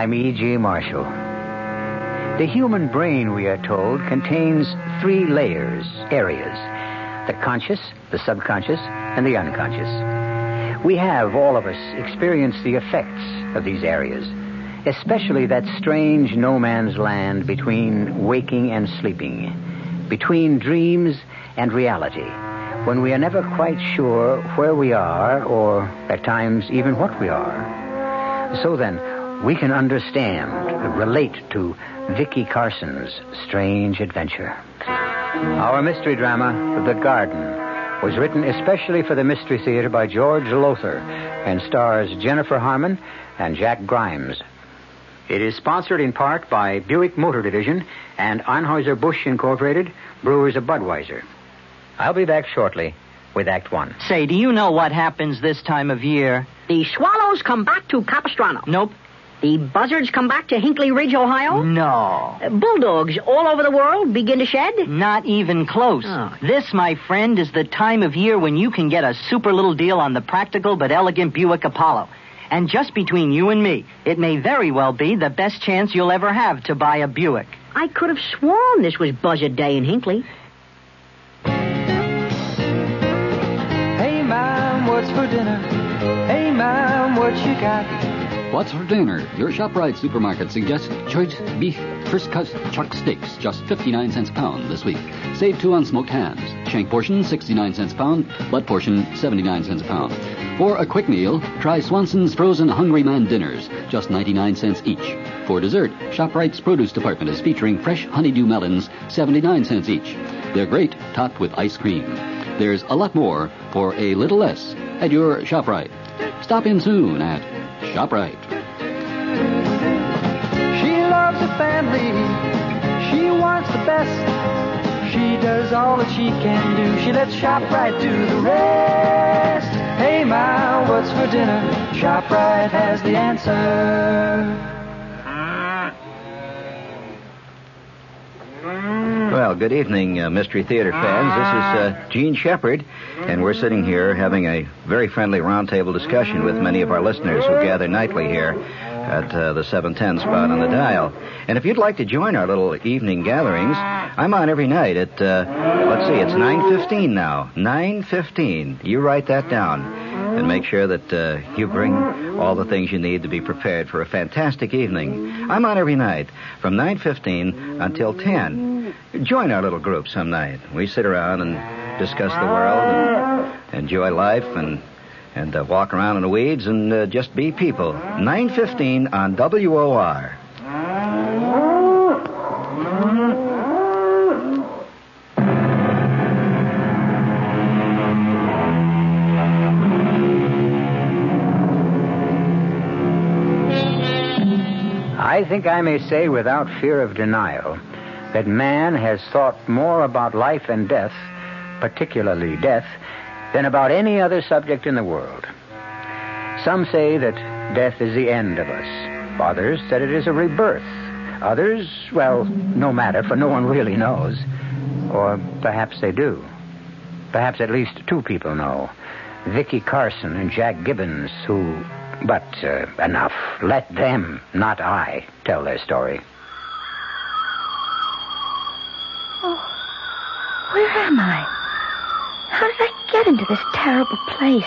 I'm E.G. Marshall. The human brain, we are told, contains three layers, areas the conscious, the subconscious, and the unconscious. We have, all of us, experienced the effects of these areas, especially that strange no man's land between waking and sleeping, between dreams and reality when we are never quite sure where we are, or at times even what we are. So then, we can understand, relate to Vicky Carson's strange adventure. Our mystery drama, The Garden, was written especially for the Mystery Theater by George Lowther and stars Jennifer Harmon and Jack Grimes. It is sponsored in part by Buick Motor Division and Anheuser-Busch Incorporated, Brewers of Budweiser. I'll be back shortly with Act One. Say, do you know what happens this time of year? The swallows come back to Capistrano. Nope. The buzzards come back to Hinckley Ridge, Ohio. No. Uh, bulldogs all over the world begin to shed. Not even close. Oh. This, my friend, is the time of year when you can get a super little deal on the practical but elegant Buick Apollo. And just between you and me, it may very well be the best chance you'll ever have to buy a Buick. I could have sworn this was buzzard day in Hinckley. Hey, ma'am, what's for dinner? Hey, ma'am, what you got? What's for dinner? Your ShopRite supermarket suggests choice beef first cut chuck steaks, just 59 cents a pound this week. Save two on smoked hams. Shank portion, 69 cents a pound. Butt portion, 79 cents a pound. For a quick meal, try Swanson's frozen Hungry Man dinners, just 99 cents each. For dessert, ShopRite's produce department is featuring fresh honeydew melons, 79 cents each. They're great, topped with ice cream. There's a lot more for a little less at your ShopRite. Stop in soon at ShopRite. Family. She wants the best. She does all that she can do. She lets ShopRite do the rest. Hey, ma, what's for dinner? ShopRite has the answer. Well, good evening, uh, Mystery Theater fans. This is uh, Jean Shepherd, and we're sitting here having a very friendly roundtable discussion with many of our listeners who gather nightly here at uh, the 710 spot on the dial. And if you'd like to join our little evening gatherings, I'm on every night at, uh, let's see, it's 9.15 now. 9.15. You write that down. And make sure that uh, you bring all the things you need to be prepared for a fantastic evening. I'm on every night from 9.15 until 10. Join our little group some night. We sit around and discuss the world and enjoy life and and uh, walk around in the weeds and uh, just be people. 9:15 on WOR. I think I may say without fear of denial that man has thought more about life and death, particularly death, than about any other subject in the world. Some say that death is the end of us. Others that it is a rebirth. Others, well, no matter, for no one really knows. Or perhaps they do. Perhaps at least two people know. Vicky Carson and Jack Gibbons, who. But uh, enough. Let them, not I, tell their story. Where am I? How did I get into this terrible place?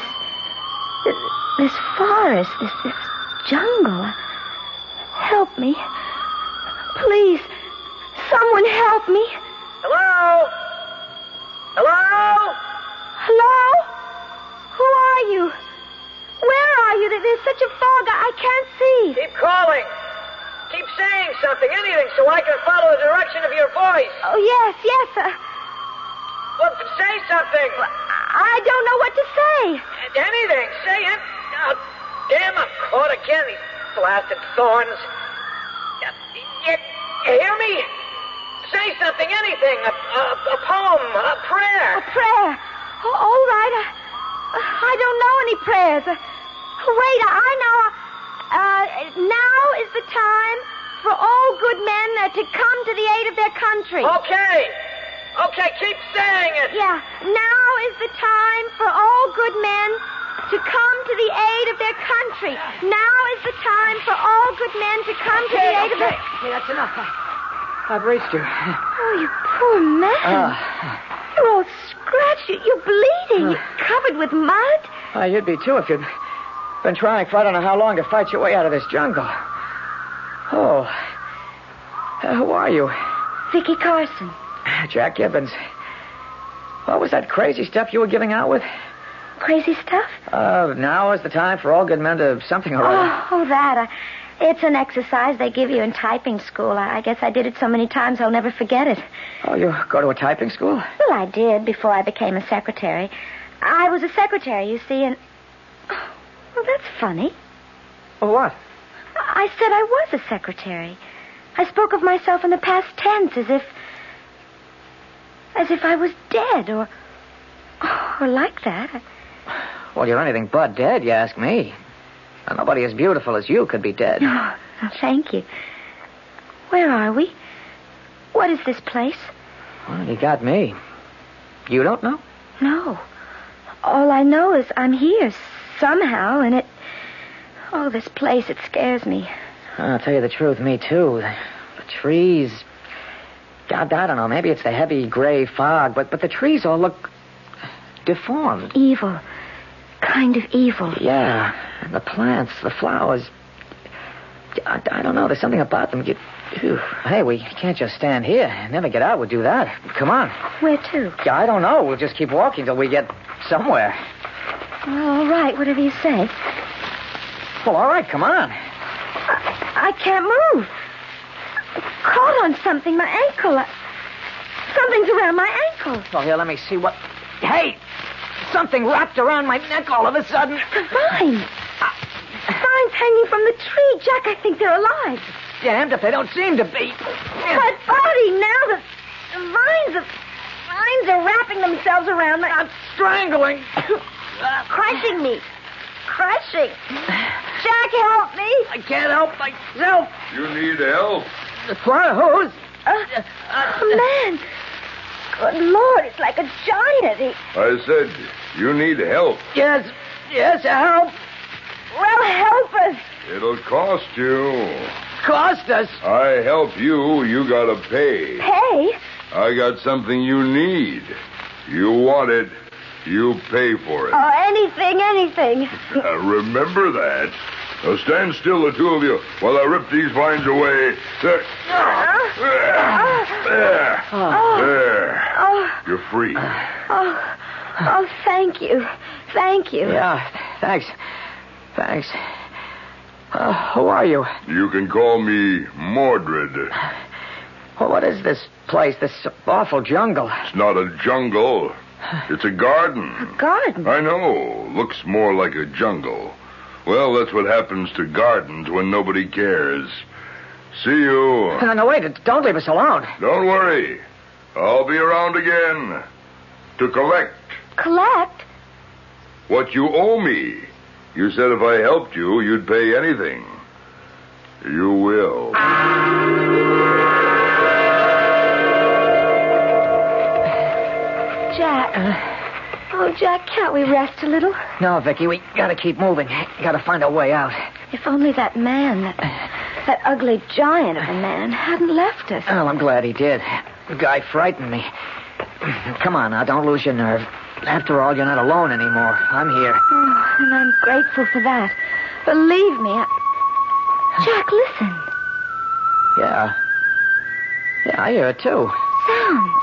This, this forest, this, this jungle. Help me. Please, someone help me. Hello? Hello? Hello? Who are you? Where are you? There- There's such a fog, I can't see. Keep calling. Keep saying something, anything, so I can follow the direction of your voice. Oh, yes, yes. Uh, Well, say something. I don't know what to say. Anything. Say it. Oh, damn, I'm caught again. These blasted thorns. You, you, hear me? Say something, anything. A, a, a poem, a prayer. A prayer. Oh, all right. I, I don't know any prayers. Uh, wait, I know. Uh, now is the time for all good men uh, to come to the aid of their country. Okay. Okay, keep saying it. Yeah, now is the time for all good men to come to the aid of their country. Now is the time for all good men to come to the aid of their. Okay, that's enough. I, I've reached you. Oh, you poor man. Ah. You're all scratched. You- You're bleeding. You're covered with mud. Ah, you'd be too if you'd been trying for I don't know how long to fight your way out of this jungle. Oh. Uh, who are you? Vicky Carson. Jack Gibbons. What was that crazy stuff you were giving out with? Crazy stuff? Uh, now is the time for all good men to something or other. Oh, oh that. It's an exercise they give you in typing school. I, I guess I did it so many times I'll never forget it. Oh, you go to a typing school? Well, I did before I became a secretary. I was a secretary, you see, and. Oh, well, that's funny. Oh, what? I said I was a secretary. I spoke of myself in the past tense as if. As if I was dead or. or like that. Well, you're anything but dead, you ask me. Now, nobody as beautiful as you could be dead. Oh, oh, thank you. Where are we? What is this place? Well, you got me. You don't know? No. All I know is I'm here somehow, and it. Oh, this place, it scares me. I'll tell you the truth, me too. The trees. God, I don't know. Maybe it's the heavy gray fog, but but the trees all look deformed. Evil. Kind of evil. Yeah, and the plants, the flowers. I, I don't know. There's something about them. You. Hey, we can't just stand here. Never get out. We'll do that. Come on. Where to? Yeah, I don't know. We'll just keep walking till we get somewhere. Well, all right, whatever you say. Well, all right. Come on. I, I can't move. I'm caught on something, my ankle. Something's around my ankle. Oh, here, let me see what. Hey! Something wrapped around my neck all of a sudden. The vines. Vines hanging from the tree. Jack, I think they're alive. Damned if they don't seem to be. My body now, the, the vines, the vines are wrapping themselves around my. I'm strangling. crushing me. Crushing. Jack, help me. I can't help myself. You need help? What? Who's? Uh, oh, man. Good Lord, it's like a giant. He, I said, you need help. Yes, yes, help. well, help us. It'll cost you. Cost us. I help you, you gotta pay. Pay? I got something you need. You want it, you pay for it. Oh, anything, anything. Uh, remember that. Now stand still, the two of you, while I rip these vines away. There. There. There. There. Oh, You're free. oh, oh, thank you. Thank you. Yeah, thanks. Thanks. Uh, who are you? You can call me Mordred. Well, what is this place, this awful jungle? It's not a jungle. It's a garden. A Garden. I know. Looks more like a jungle. Well, that's what happens to gardens when nobody cares. See you. No, no, wait. Don't leave us alone. Don't worry. I'll be around again to collect Collect? what you owe me. You said if I helped you, you'd pay anything. You will. Jack. Oh, Jack, can't we rest a little? No, Vicky, we gotta keep moving. Gotta find a way out. If only that man, that, that ugly giant of a man, hadn't left us. Well, I'm glad he did. The guy frightened me. Come on now, don't lose your nerve. After all, you're not alone anymore. I'm here. Oh, and I'm grateful for that. Believe me, I... Jack, listen. Yeah. Yeah, I hear it too. Sounds.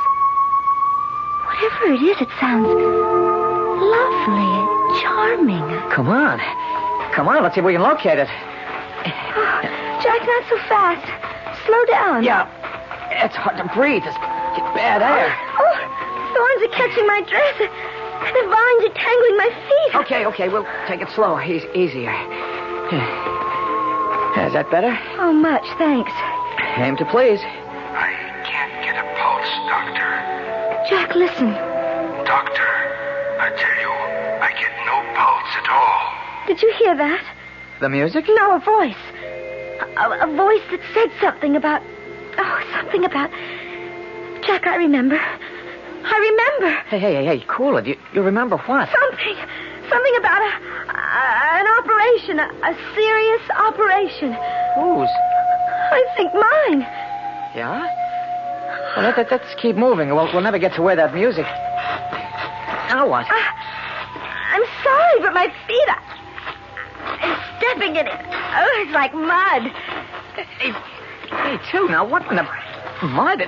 Whatever it is, it sounds lovely and charming. Come on. Come on, let's see if we can locate it. Oh, Jack, not so fast. Slow down. Yeah. It's hard to breathe. It's bad air. Oh, oh, thorns are catching my dress. The vines are tangling my feet. Okay, okay, we'll take it slow. Eas easier. Is that better? Oh, much, thanks. Aim to please. Jack, listen. Doctor, I tell you, I get no pulse at all. Did you hear that? The music? No, a voice. A, a voice that said something about. Oh, something about. Jack, I remember. I remember. Hey, hey, hey, hey, cool it. You, you remember what? Something. Something about a, a an operation, a, a serious operation. Whose? I think mine. Yeah? Well, let, let, us keep moving. We'll, we'll never get to where that music. Now what? Ah, I'm sorry, but my feet are I'm stepping in it. Oh, it's like mud. Hey, hey, too. Now, what in the mud?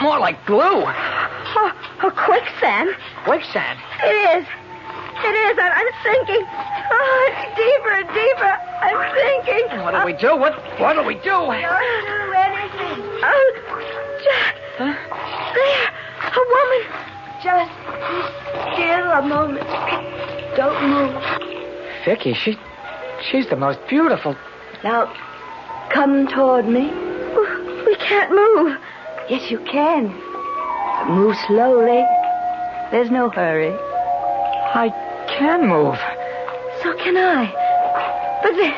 More like glue. Oh, oh, quicksand. Quicksand. It is. It is. I'm, I'm sinking. Oh, it's deeper and deeper. I'm sinking. What do we do? What What do we do? Where is it? Oh, Jack. Huh? There. A woman. Just be still a moment. Don't move. Vicky, she, she's the most beautiful. Now, come toward me. We can't move. Yes, you can. Move slowly. There's no hurry. I can move. So can I. But this,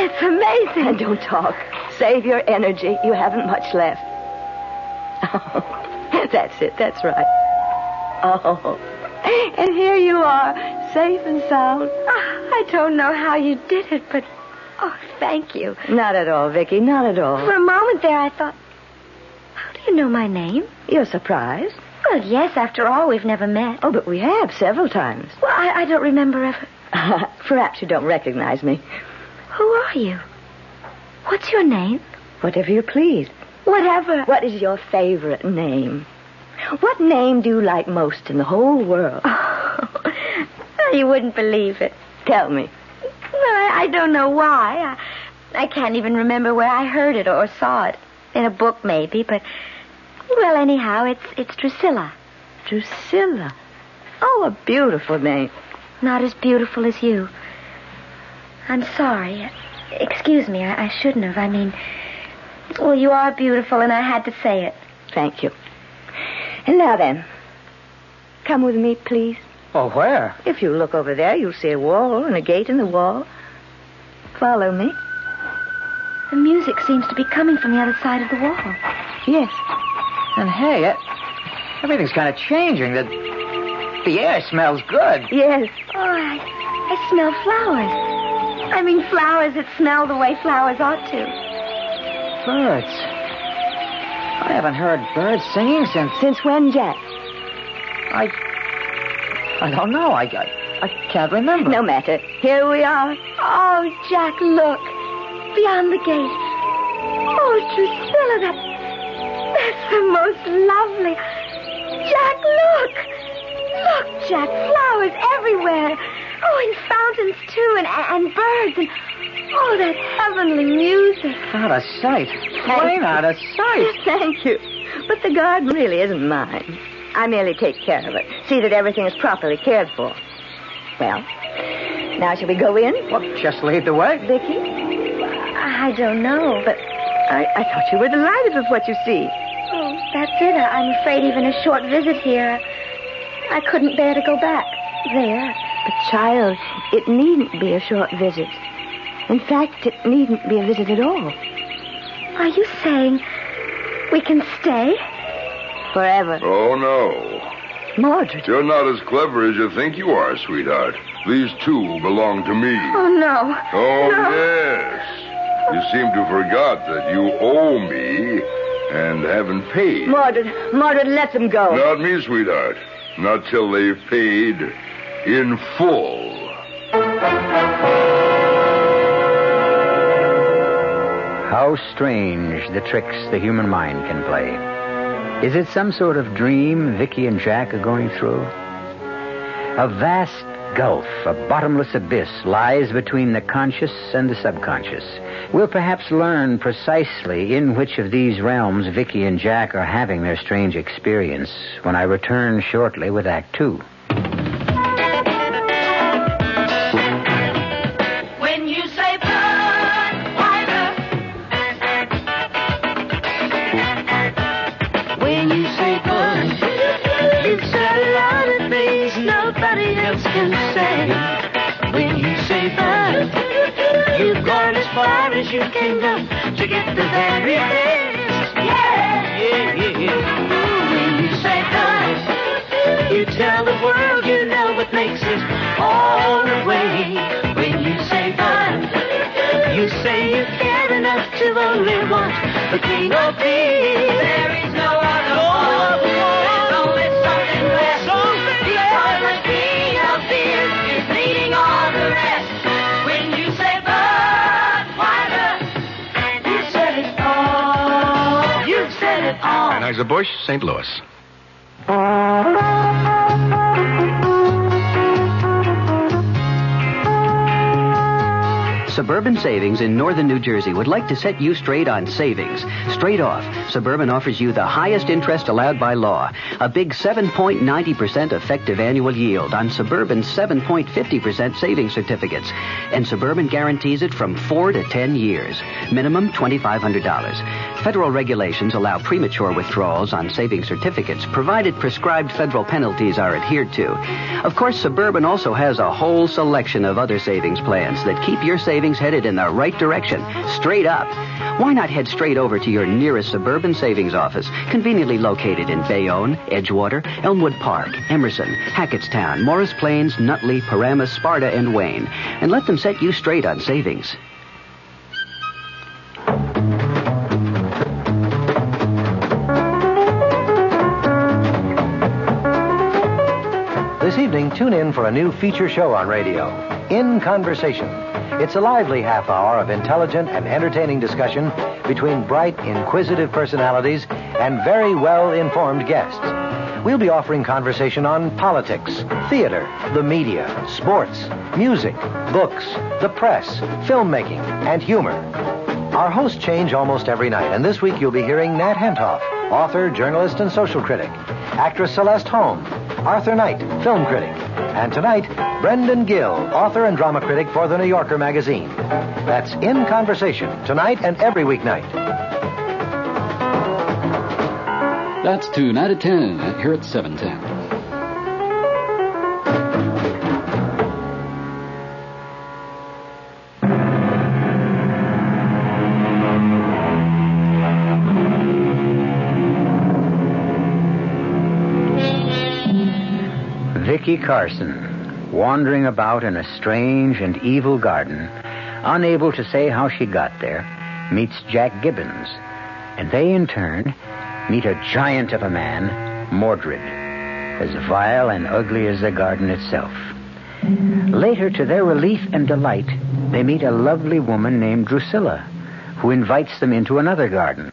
it's amazing. And don't talk. Save your energy. You haven't much left. Oh, that's it. That's right. Oh, and here you are, safe and sound. Ah, I don't know how you did it, but oh, thank you. Not at all, Vicky. Not at all. For a moment there, I thought, how do you know my name? You're surprised? Well, yes. After all, we've never met. Oh, but we have several times. Well, I, I don't remember ever. Perhaps you don't recognize me. Who are you? What's your name? Whatever you please. Whatever. What is your favorite name? What name do you like most in the whole world? Oh, you wouldn't believe it. Tell me. Well, I, I don't know why. I, I can't even remember where I heard it or saw it. In a book, maybe, but well, anyhow, it's it's Drusilla. Drusilla. Oh, a beautiful name. Not as beautiful as you. I'm sorry. Excuse me, I, I shouldn't have. I mean, well, you are beautiful, and I had to say it. Thank you. And now then, come with me, please. Oh, where? If you look over there, you'll see a wall and a gate in the wall. Follow me. The music seems to be coming from the other side of the wall. Yes. And hey, uh, everything's kind of changing. The the air smells good. Yes. Oh, I, I smell flowers. I mean, flowers that smell the way flowers ought to. Birds. I haven't heard birds singing since. Since when, Jack? I. I don't know. I, I, I can't remember. No matter. Here we are. Oh, Jack, look. Beyond the gate. Oh, Drusilla, that. That's the most lovely. Jack, look. Look, Jack, flowers everywhere. Oh, and fountains, too, and, and birds, and. Oh, that heavenly music. Out of sight. Plain out of sight. Thank you. But the garden really isn't mine. I merely take care of it. See that everything is properly cared for. Well, now shall we go in? Well, just lead the way. Vicky? I don't know, but. I, I thought you were delighted with what you see. Oh, that's it. I- I'm afraid even a short visit here. I couldn't bear to go back. There. But, child, it needn't be a short visit. In fact, it needn't be a visit at all. Are you saying we can stay? Forever. Oh, no. Mordred. You're not as clever as you think you are, sweetheart. These two belong to me. Oh, no. Oh, No. yes. You seem to forgot that you owe me and haven't paid. Mordred. Mordred, let them go. Not me, sweetheart. Not till they've paid in full. How strange the tricks the human mind can play. Is it some sort of dream Vicky and Jack are going through? A vast gulf, a bottomless abyss, lies between the conscious and the subconscious. We'll perhaps learn precisely in which of these realms Vicky and Jack are having their strange experience when I return shortly with Act Two. Get the very best. Yeah, yeah, yeah, yeah. Ooh, When you say you tell the world you know what makes it all the way. When you say fun, you say you care enough to only want the king of peace. All. Anheuser-Busch, St. Louis. Suburban Savings in northern New Jersey would like to set you straight on savings. Straight off, Suburban offers you the highest interest allowed by law. A big 7.90% effective annual yield on Suburban's 7.50% savings certificates. And Suburban guarantees it from 4 to 10 years. Minimum $2,500. Federal regulations allow premature withdrawals on savings certificates, provided prescribed federal penalties are adhered to. Of course, Suburban also has a whole selection of other savings plans that keep your savings headed in the right direction, straight up. Why not head straight over to your nearest Suburban Savings office, conveniently located in Bayonne, Edgewater, Elmwood Park, Emerson, Hackettstown, Morris Plains, Nutley, Paramus, Sparta, and Wayne, and let them set you straight on savings. This evening, tune in for a new feature show on radio, In Conversation. It's a lively half hour of intelligent and entertaining discussion between bright, inquisitive personalities and very well informed guests. We'll be offering conversation on politics, theater, the media, sports, music, books, the press, filmmaking, and humor. Our hosts change almost every night, and this week you'll be hearing Nat Hentoff, author, journalist, and social critic, actress Celeste Holm, Arthur Knight, film critic, and tonight, Brendan Gill, author and drama critic for the New Yorker magazine. That's In Conversation, tonight and every weeknight. That's tonight at 10, here at 710. Vicky Carson, wandering about in a strange and evil garden, unable to say how she got there, meets Jack Gibbons, and they in turn meet a giant of a man, Mordred, as vile and ugly as the garden itself. Later, to their relief and delight, they meet a lovely woman named Drusilla, who invites them into another garden,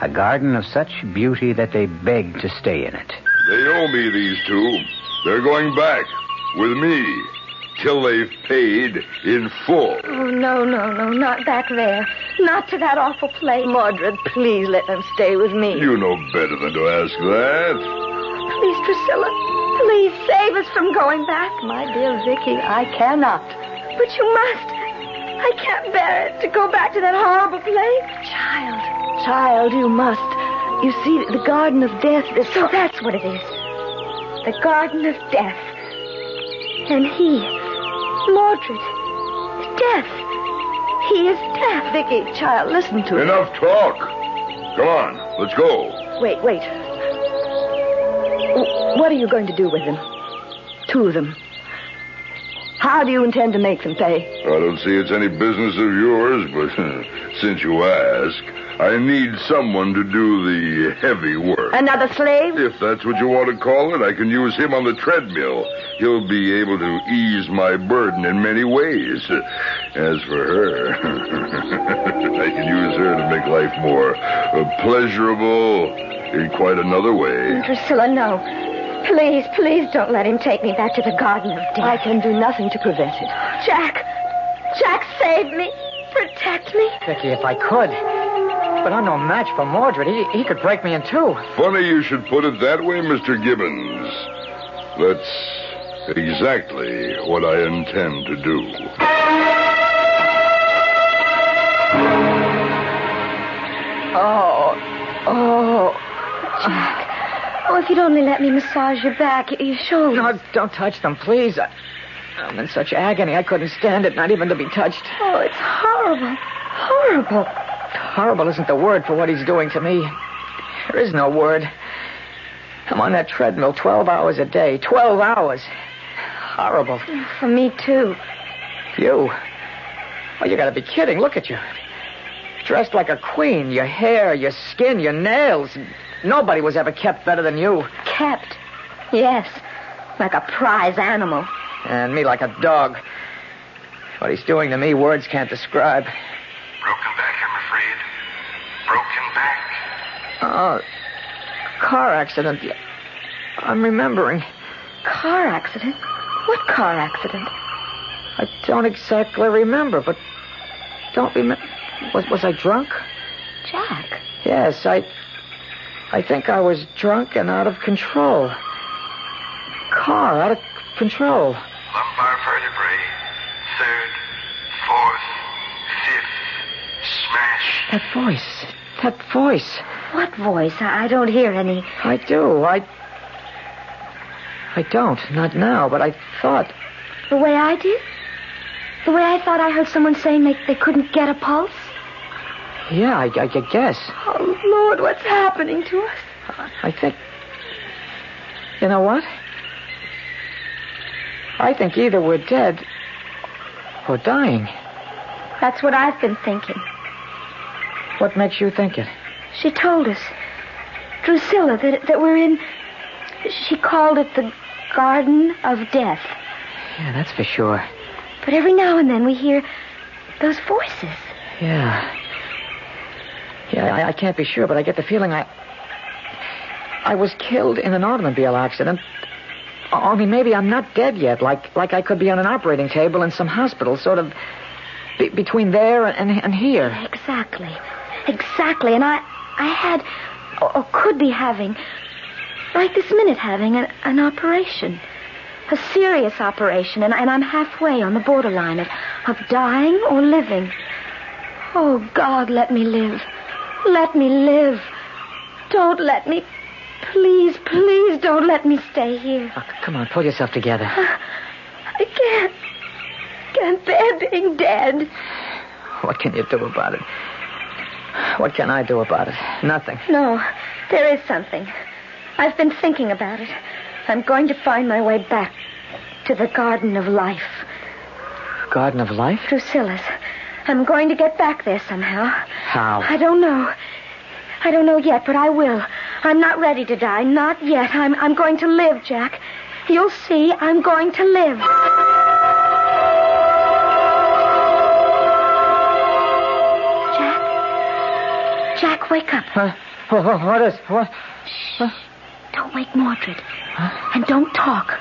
a garden of such beauty that they beg to stay in it. They owe me, these two. They're going back with me till they've paid in full. Oh, no, no, no, not back there. Not to that awful place. Mordred, please let them stay with me. You know better than to ask that. Please, Drusilla, please save us from going back. My dear Vicky, I cannot. But you must. I can't bear it to go back to that horrible place. Child, child, you must. You see, the Garden of Death is... So that's what it is. The Garden of Death. And he, Mordred, is death. He is death. Vicky, child, listen to me. Enough talk. Come on, let's go. Wait, wait. What are you going to do with them? Two of them. How do you intend to make them pay? I don't see it's any business of yours, but since you ask, I need someone to do the heavy work. Another slave? If that's what you want to call it, I can use him on the treadmill. He'll be able to ease my burden in many ways. As for her, I can use her to make life more uh, pleasurable in quite another way. Drusilla, no. Please, please don't let him take me back to the Garden of Death. I can do nothing to prevent it. Jack! Jack, save me! Protect me! Vicky, if I could. But I'm no match for Mordred. He, he could break me in two. Funny you should put it that way, Mr. Gibbons. That's exactly what I intend to do. Oh, oh. Jack. Oh, if you'd only let me massage your back, your shoulders. No, don't touch them, please. I, I'm in such agony I couldn't stand it, not even to be touched. Oh, it's horrible. Horrible. Horrible isn't the word for what he's doing to me. There is no word. I'm on that treadmill 12 hours a day. 12 hours. horrible. For me, too. You? Well, you gotta be kidding. Look at you. Dressed like a queen. Your hair, your skin, your nails. Nobody was ever kept better than you. Kept. Yes. Like a prize animal. And me like a dog. What he's doing to me, words can't describe. Broken back, I'm afraid. Broken back. Oh, car accident. I'm remembering. Car accident? What car accident? I don't exactly remember, but don't remember. Was was I drunk? Jack. Yes, I. I think I was drunk and out of control. Car out of control. Lumbar vertebrae. Third, fourth, fifth. Smash. That voice. That voice. What voice? I I don't hear any. I do. I. I don't. Not now, but I thought. The way I did? The way I thought I heard someone saying they, they couldn't get a pulse? Yeah, I, I, I guess. Oh, Lord, what's happening to us? I think. You know what? I think either we're dead or dying. That's what I've been thinking. What makes you think it? She told us. Drusilla, that, that we're in. She called it the Garden of Death. Yeah, that's for sure. But every now and then we hear those voices. Yeah. Yeah, I, I can't be sure, but I get the feeling I. I was killed in an automobile accident. Only maybe I'm not dead yet, like like I could be on an operating table in some hospital, sort of be- between there and, and here. Exactly. Exactly. And I I had or, could be having right this minute having an, an operation. A serious operation, and, and I'm halfway on the borderline of, of dying or living. Oh, God, let me live. Let me live. Don't let me. Please, please don't let me stay here. Oh, come on, pull yourself together. Ah, I can't. Can't bear being dead. What can you do about it? What can I do about it? Nothing. No, there is something. I've been thinking about it. I'm going to find my way back to the Garden of Life. Garden of Life? Drusilla's. I'm going to get back there somehow. How? I don't know. I don't know yet, but I will. I'm not ready to die. Not yet. I'm, I'm going to live, Jack. You'll see, I'm going to live. Jack? Wake up. Huh? Oh, what is? What? Huh? Don't wake Mordred. And don't talk.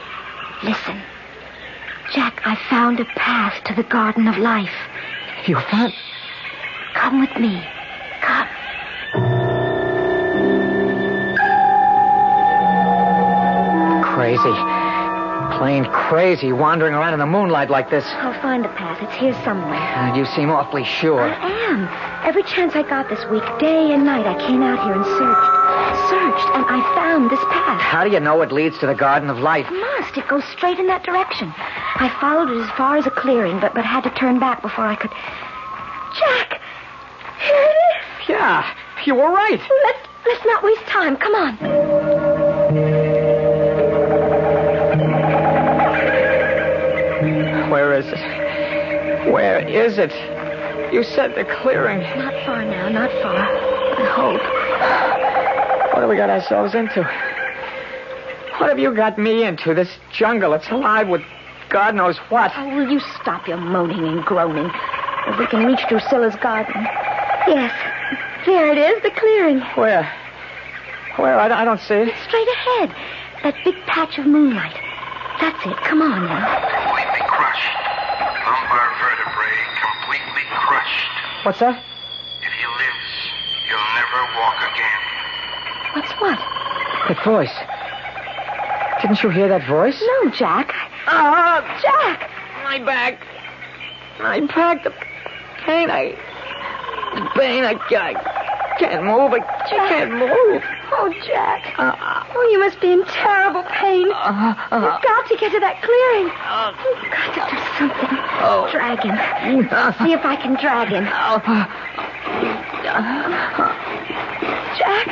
Listen. Jack, I found a path to the Garden of Life. You found? Come with me. Come. Crazy. Plain crazy wandering around in the moonlight like this. I'll find a path. It's here somewhere. And you seem awfully sure. I am. Every chance I got this week, day and night, I came out here and searched. Searched, and I found this path. How do you know it leads to the Garden of Life? Must. It goes straight in that direction. I followed it as far as a clearing, but, but had to turn back before I could. Jack! Here it is. Yeah, you were right. Let's, let's not waste time. Come on. Is it? Where is it? You said the clearing. Not far now, not far. I hope. What have we got ourselves into? What have you got me into? This jungle. It's alive with God knows what. Oh, will you stop your moaning and groaning? If we can reach Drusilla's garden. Yes. There it is, the clearing. Where? Where? I, I don't see it. Straight ahead. That big patch of moonlight. That's it. Come on now. Completely crushed. Lumbar vertebrae completely crushed. What's that? If he lives, he'll never walk again. What's what? That voice. Didn't you hear that voice? No, Jack. Ah, Jack! my back. My back. The pain. I. The pain. I, I can't move. I, I can't move. Oh, Jack. Uh, Oh, you must be in terrible pain. uh, uh, You've got to get to that clearing. You've got to do something. Oh. Drag him. See if I can drag him. Jack.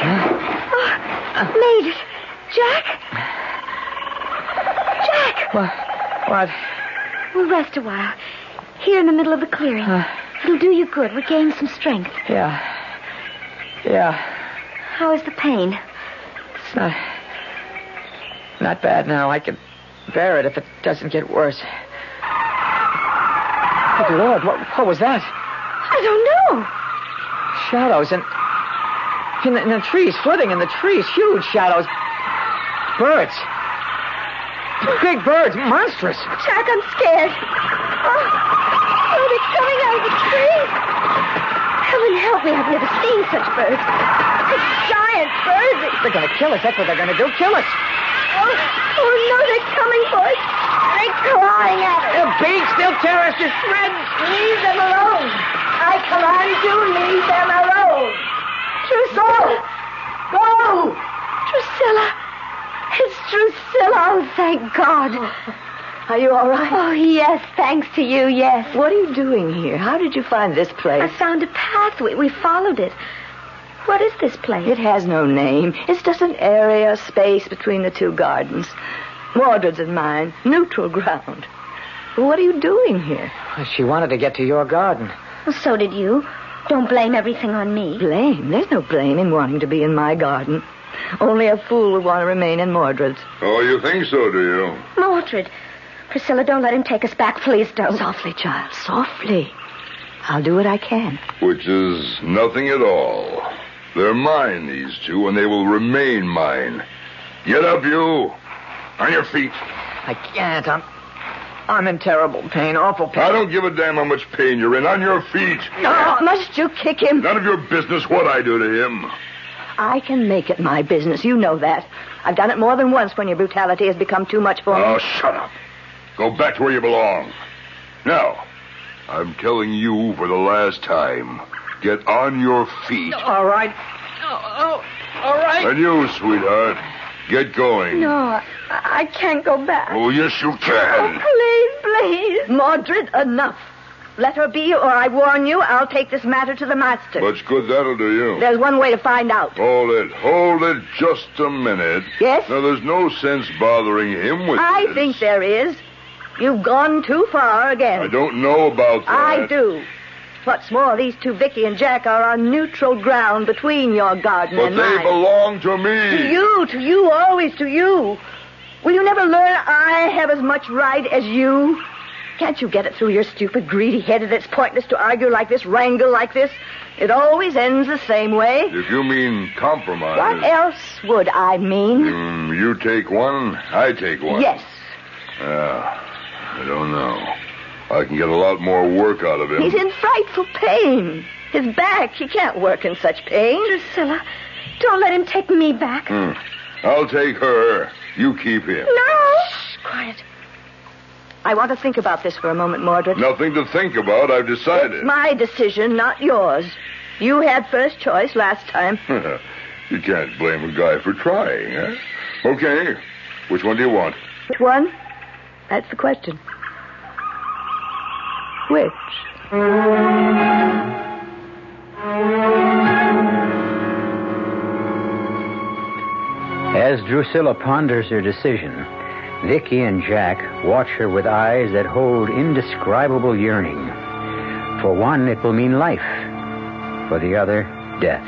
Oh, made it. Jack. Jack. What? What? We'll rest a while. Here in the middle of the clearing. It'll do you good. Regain some strength. Yeah. Yeah. How is the pain? It's not. Not bad now. I can bear it if it doesn't get worse. Good Lord, what, what was that? I don't know. Shadows in, in, the, in the trees, flitting in the trees, huge shadows. Birds. Big birds, monstrous. Jack, I'm scared. Oh, oh they're coming out of the trees. Heaven help me, I've never seen such birds. Such giant birds. They're going to kill us. That's what they're going to do. Kill us. Oh, oh no, they're coming for us. They're clawing at us. Their beaks, they'll tear us to shreds. Leave them alone. I command you, leave them alone. Drusilla. Go. Drusilla. It's Drusilla. Oh, thank God. Are you all right? Oh, yes, thanks to you, yes. What are you doing here? How did you find this place? I found a path. We, we followed it. What is this place? It has no name. It's just an area, space between the two gardens. Mordred's and mine. Neutral ground. What are you doing here? She wanted to get to your garden. Well, so did you. Don't blame everything on me. Blame? There's no blame in wanting to be in my garden. Only a fool would want to remain in Mordred's. Oh, you think so, do you? Mordred. Drusilla, don't let him take us back. Please don't. Softly, child. Softly. I'll do what I can. Which is nothing at all. They're mine, these two, and they will remain mine. Get up, you. On your feet. I can't. I'm. I'm in terrible pain, awful pain. I don't give a damn how much pain you're in. On your feet. No, must you kick him? None of your business what I do to him. I can make it my business. You know that. I've done it more than once when your brutality has become too much for me. Oh, shut up. Go back to where you belong. Now, I'm telling you for the last time. Get on your feet. All right. Oh, oh, all right. And you, sweetheart, get going. No, I, I can't go back. Oh, yes, you can. Oh, Please, please. Mordred, enough. Let her be, or I warn you, I'll take this matter to the master. Much good that'll do you. There's one way to find out. Hold it. Hold it just a minute. Yes? Now, there's no sense bothering him with I this. think there is. You've gone too far again. I don't know about that. I do. What's more, these two, Vicky and Jack, are on neutral ground between your garden But and they belong to me. To you, to you, always to you. Will you never learn I have as much right as you? Can't you get it through your stupid, greedy head that it's pointless to argue like this, wrangle like this? It always ends the same way. If you mean compromise. What else would I mean? Mm, you take one, I take one. Yes. Yeah, I don't know. I can get a lot more work out of him. He's in frightful pain. His back, he can't work in such pain. Drusilla, don't let him take me back. Hmm. I'll take her. You keep him. No. Shh, quiet. I want to think about this for a moment, Mordred. Nothing to think about. I've decided. It's my decision, not yours. You had first choice last time. you can't blame a guy for trying, eh? Okay. Which one do you want? Which one? That's the question. Which? As Drusilla ponders her decision, Vicky and Jack watch her with eyes that hold indescribable yearning. For one, it will mean life. For the other, death.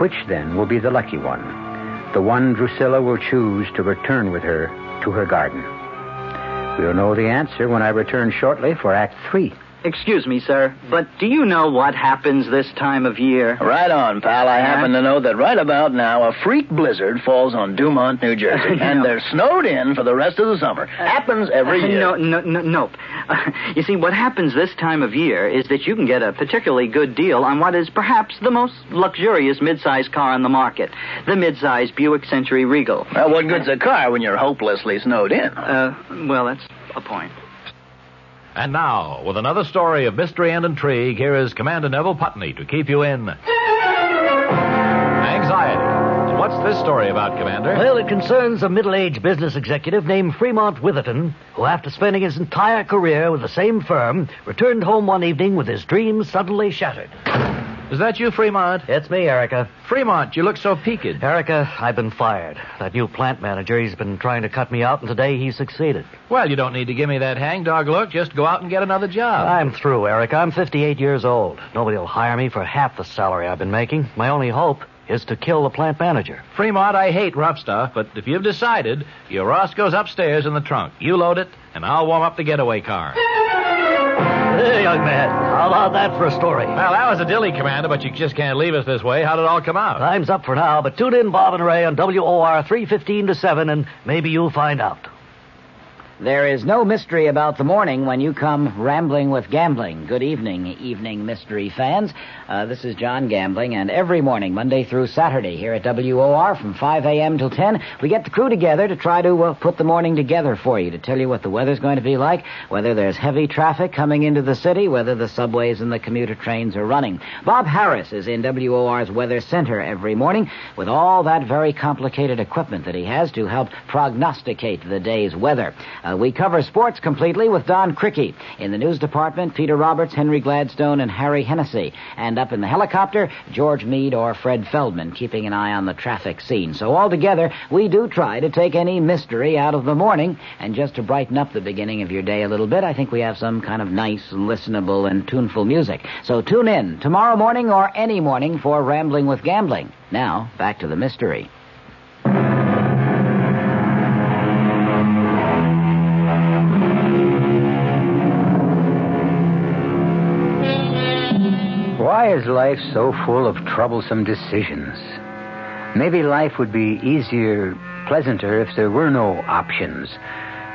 Which then will be the lucky one? The one Drusilla will choose to return with her to her garden. We'll know the answer when I return shortly for Act Three. Excuse me, sir, but do you know what happens this time of year? Right on, pal. I happen to know that right about now a freak blizzard falls on Dumont, New Jersey, and they're snowed in for the rest of the summer. Happens every Uh, year. No, no, no, nope. Uh, you see, what happens this time of year is that you can get a particularly good deal on what is perhaps the most luxurious midsize car on the market, the midsize Buick Century Regal. Well, what good's a car when you're hopelessly snowed in? Uh, well, that's a point. And now, with another story of mystery and intrigue, here is Commander Neville Putney to keep you in anxiety. What's this story about, Commander? Well, it concerns a middle aged business executive named Fremont Witherton, who, after spending his entire career with the same firm, returned home one evening with his dreams suddenly shattered. Is that you, Fremont? It's me, Erica. Fremont, you look so peaked. Erica, I've been fired. That new plant manager, he's been trying to cut me out, and today he succeeded. Well, you don't need to give me that hangdog look. Just go out and get another job. I'm through, Erica. I'm 58 years old. Nobody will hire me for half the salary I've been making. My only hope is to kill the plant manager. Fremont, I hate rough stuff, but if you've decided, your Roscoe's upstairs in the trunk. You load it, and I'll warm up the getaway car. Hey, young man, how about that for a story? Well, that was a dilly, Commander, but you just can't leave us this way. How did it all come out? Time's up for now, but tune in, Bob and Ray, on WOR 315 to 7, and maybe you'll find out. There is no mystery about the morning when you come rambling with gambling. Good evening, evening mystery fans. Uh, this is John Gambling, and every morning, Monday through Saturday, here at WOR from 5 a.m. till 10, we get the crew together to try to uh, put the morning together for you, to tell you what the weather's going to be like, whether there's heavy traffic coming into the city, whether the subways and the commuter trains are running. Bob Harris is in WOR's Weather Center every morning with all that very complicated equipment that he has to help prognosticate the day's weather. Uh, we cover sports completely with Don Criqui. In the news department, Peter Roberts, Henry Gladstone, and Harry Hennessy. And up in the helicopter, George Meade or Fred Feldman, keeping an eye on the traffic scene. So altogether, we do try to take any mystery out of the morning. And just to brighten up the beginning of your day a little bit, I think we have some kind of nice, listenable, and tuneful music. So tune in tomorrow morning or any morning for Rambling with Gambling. Now, back to the mystery. Why is life so full of troublesome decisions? Maybe life would be easier, pleasanter if there were no options,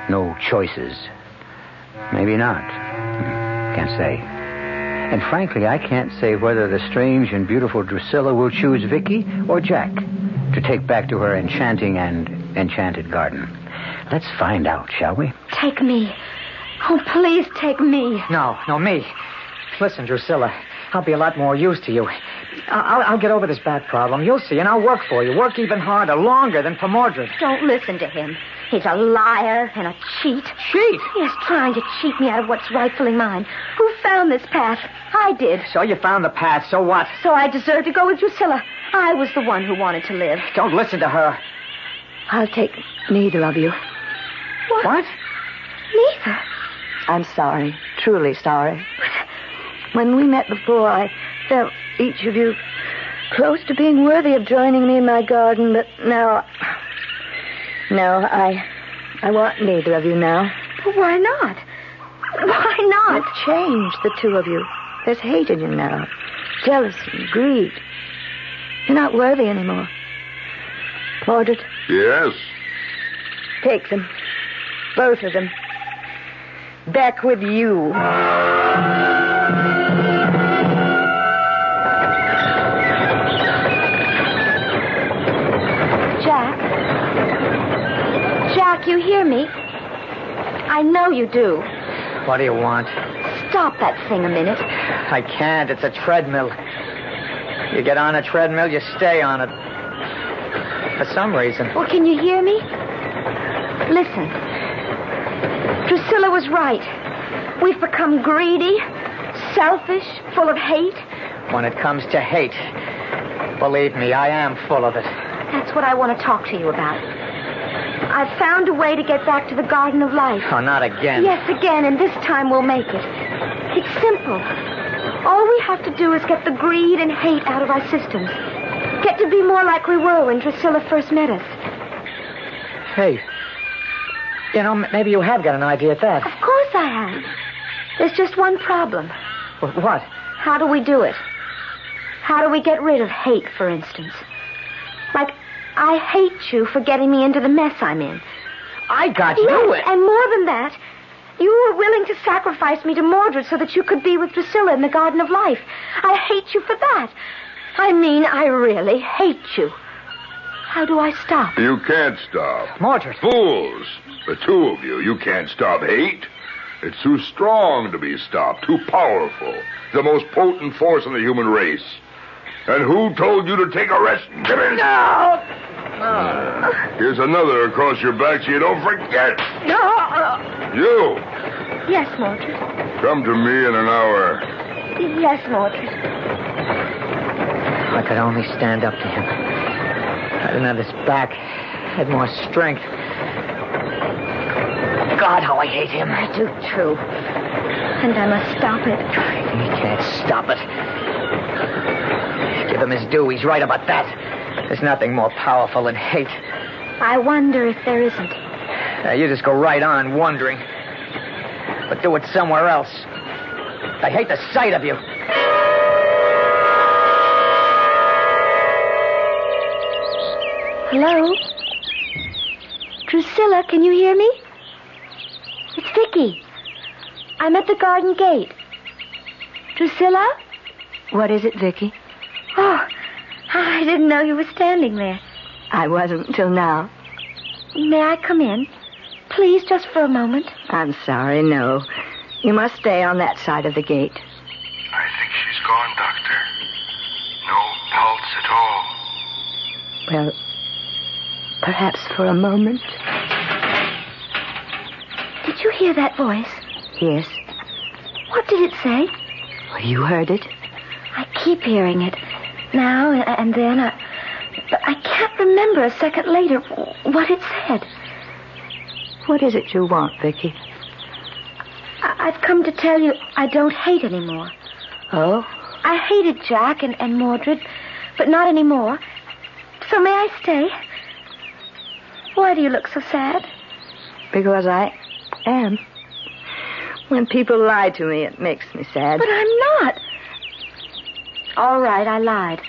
no choices. Maybe not. Hmm, Can't say. And frankly, I can't say whether the strange and beautiful Drusilla will choose Vicky or Jack to take back to her enchanting and enchanted garden. Let's find out, shall we? Take me. Oh, please take me. No, no, me. Listen, Drusilla, I'll be a lot more use to you. I'll, I'll get over this back problem. You'll see, and I'll work for you. Work even harder, longer than for Mordred. Don't listen to him. He's a liar and a cheat. Cheat? Yes, trying to cheat me out of what's rightfully mine. Who found this path? I did. So you found the path, so what? So I deserve to go with Drusilla. I was the one who wanted to live. Don't listen to her. I'll take neither of you. What? What? Neither. I'm sorry. Truly sorry. When we met before, I felt each of you close to being worthy of joining me in my garden, but now. No, I. I want neither of you now. But why not? Why not? You've changed, the two of you. There's hate in you now. Jealousy, greed. You're not worthy anymore. Mordred, Yes? take them. Both of them. Back with you. You hear me? I know you do. What do you want? Stop that thing a minute. I can't. It's a treadmill. You get on a treadmill, you stay on it. For some reason. Well, can you hear me? Listen. Drusilla was right. We've become greedy, selfish, full of hate. When it comes to hate, believe me, I am full of it. That's what I want to talk to you about. I've found a way to get back to the Garden of Life. Oh, not again. Yes, again, and this time we'll make it. It's simple. All we have to do is get the greed and hate out of our systems. Get to be more like we were when Drusilla first met us. Hey, you know, maybe you have got an idea at that. Of course I have. There's just one problem. Wh- What? How do we do it? How do we get rid of hate, for instance? Like, I hate you for getting me into the mess I'm in. I got yes, you. and more than that, you were willing to sacrifice me to Mordred so that you could be with Drusilla in the Garden of Life. I hate you for that. I mean, I really hate you. How do I stop? You can't stop. Mordred. Fools. The two of you. You can't stop hate. It's too strong to be stopped, too powerful. The most potent force in the human race. And who told you to take a rest? Give it. No! Oh. Here's another across your back so you don't forget. No! You, Yes, Mordred. come to me in an hour. Yes, Mordred. I could only stand up to him. I didn't have this back. I had more strength. God, how I hate him. I do too. And I must stop it. He can't stop it. Give him his due. He's right about that. There's nothing more powerful than hate. I wonder if there isn't. Now, you just go right on wondering. But do it somewhere else. I hate the sight of you. Hello? Drusilla, can you hear me? It's Vicky. I'm at the garden gate. Drusilla? What is it, Vicky? Oh, I didn't know you were standing there. I wasn't until now. May I come in? Please, just for a moment. I'm sorry, no. You must stay on that side of the gate. I think she's gone, Doctor. No pulse at all. Well, perhaps for a moment. Did you hear that voice? Yes. What did it say? You heard it? I keep hearing it. Now and then. I, but I can't remember a second later what it said. What is it you want, Vicky? I, I've come to tell you I don't hate anymore. Oh? I hated Jack and, and Mordred, but not anymore. So may I stay? Why do you look so sad? Because I am. When people lie to me, it makes me sad. But I'm not. All right, I lied.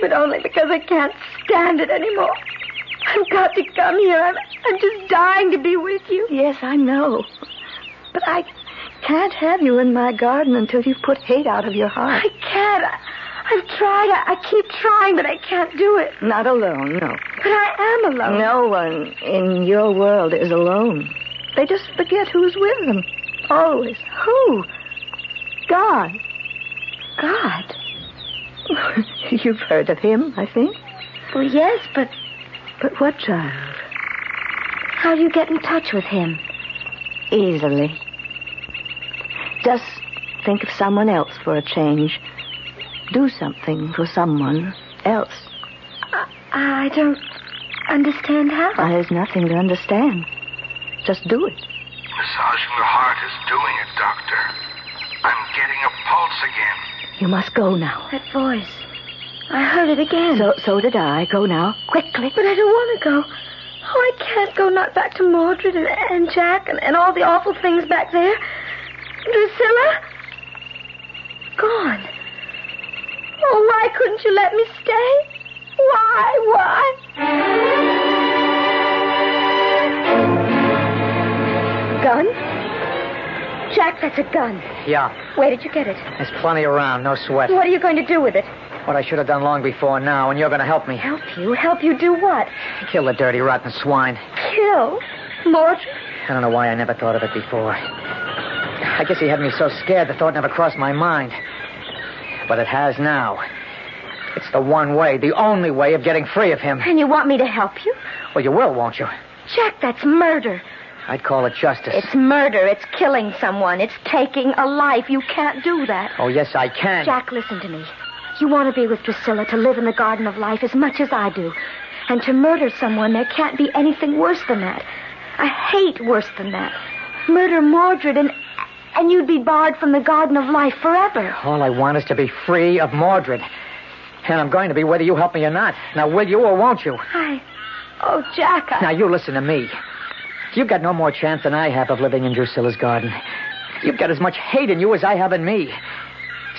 But only because I can't stand it anymore. I've got to come here. I'm, I'm just dying to be with you. Yes, I know. But I can't have you in my garden until you've put hate out of your heart. I can't. I, I've tried. I, I keep trying, but I can't do it. Not alone, no. But I am alone. No one in your world is alone. They just forget who's with them. Always. Who? God. God? You've heard of him, I think. Well, yes, but. But what, child? How do you get in touch with him? Easily. Just think of someone else for a change. Do something for someone else. I, I don't understand how. Uh, there's nothing to understand. Just do it. Massaging the heart is doing it, Doctor. I'm getting a pulse again. You must go now. That voice. I heard it again. So, so did I. Go now, quickly. But I don't want to go. Oh, I can't go. Not back to Mordred and, and Jack and, and all the awful things back there. That's a gun. Yeah, Where did you get it? there's plenty around. No sweat. What are you going to do with it? What I should have done long before now, and you're going to help me. Help you? Help you do what? Kill the dirty, rotten swine. Kill? Mordred? I don't know why I never thought of it before. I guess he had me so scared the thought never crossed my mind. But it has now. It's the one way, the only way of getting free of him. And you want me to help you? Well, you will, won't you? Jack, that's murder. I'd call it justice. It's murder. It's killing someone. It's taking a life. You can't do that. Oh, yes, I can. Jack, listen to me. You want to be with Drusilla, to live in the garden of life as much as I do. And to murder someone, there can't be anything worse than that. I hate worse than that. Murder Mordred, and and you'd be barred from the garden of life forever. All I want is to be free of Mordred. And I'm going to be whether you help me or not. Now, will you or won't you? I. Oh, Jack, I. Now, you listen to me. You've got no more chance than I have of living in Drusilla's garden. You've got as much hate in you as I have in me.